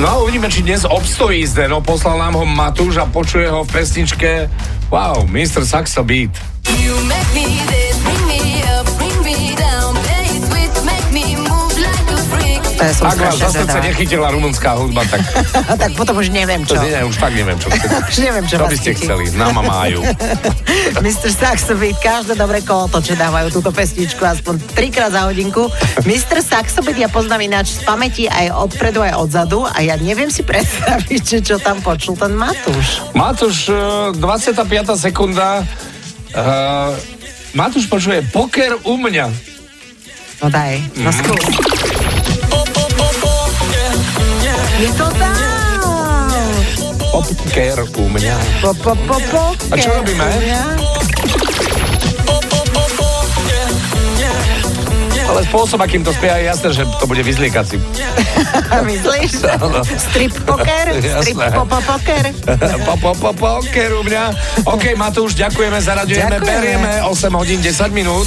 Uvidíme, či dnes obstojí Zdeno. Poslal nám ho Matúš a počuje ho v pesničke Wow, Mr. Saxo Beat. You make me freak. Ak vás zase sa nechytila rumunská hudba, tak... tak potom už neviem čo. To, nie, už tak neviem čo. už neviem čo, čo by ste chceli, nám majú. Mr. Saxobit, každé dobré kolo to, čo dávajú túto pesničku aspoň trikrát za hodinku. Mr. Saxobit ja poznám ináč z pamäti aj odpredu, aj odzadu a ja neviem si predstaviť, čo, čo tam počul ten Matúš. Matúš, 25. E, sekunda. Uh, Matúš počuje poker u mňa. No daj, no skús. Popker u mňa. Po, po, po, po, A čo robíme? Ale spôsob, akým to spieva, je jasné, že to bude vyzliekací. Myslíš? Strip poker? Strip po, po, poker? po, po, po, poker u mňa. OK, Matúš, ďakujeme, zaraďujeme, berieme 8 hodín 10 minút.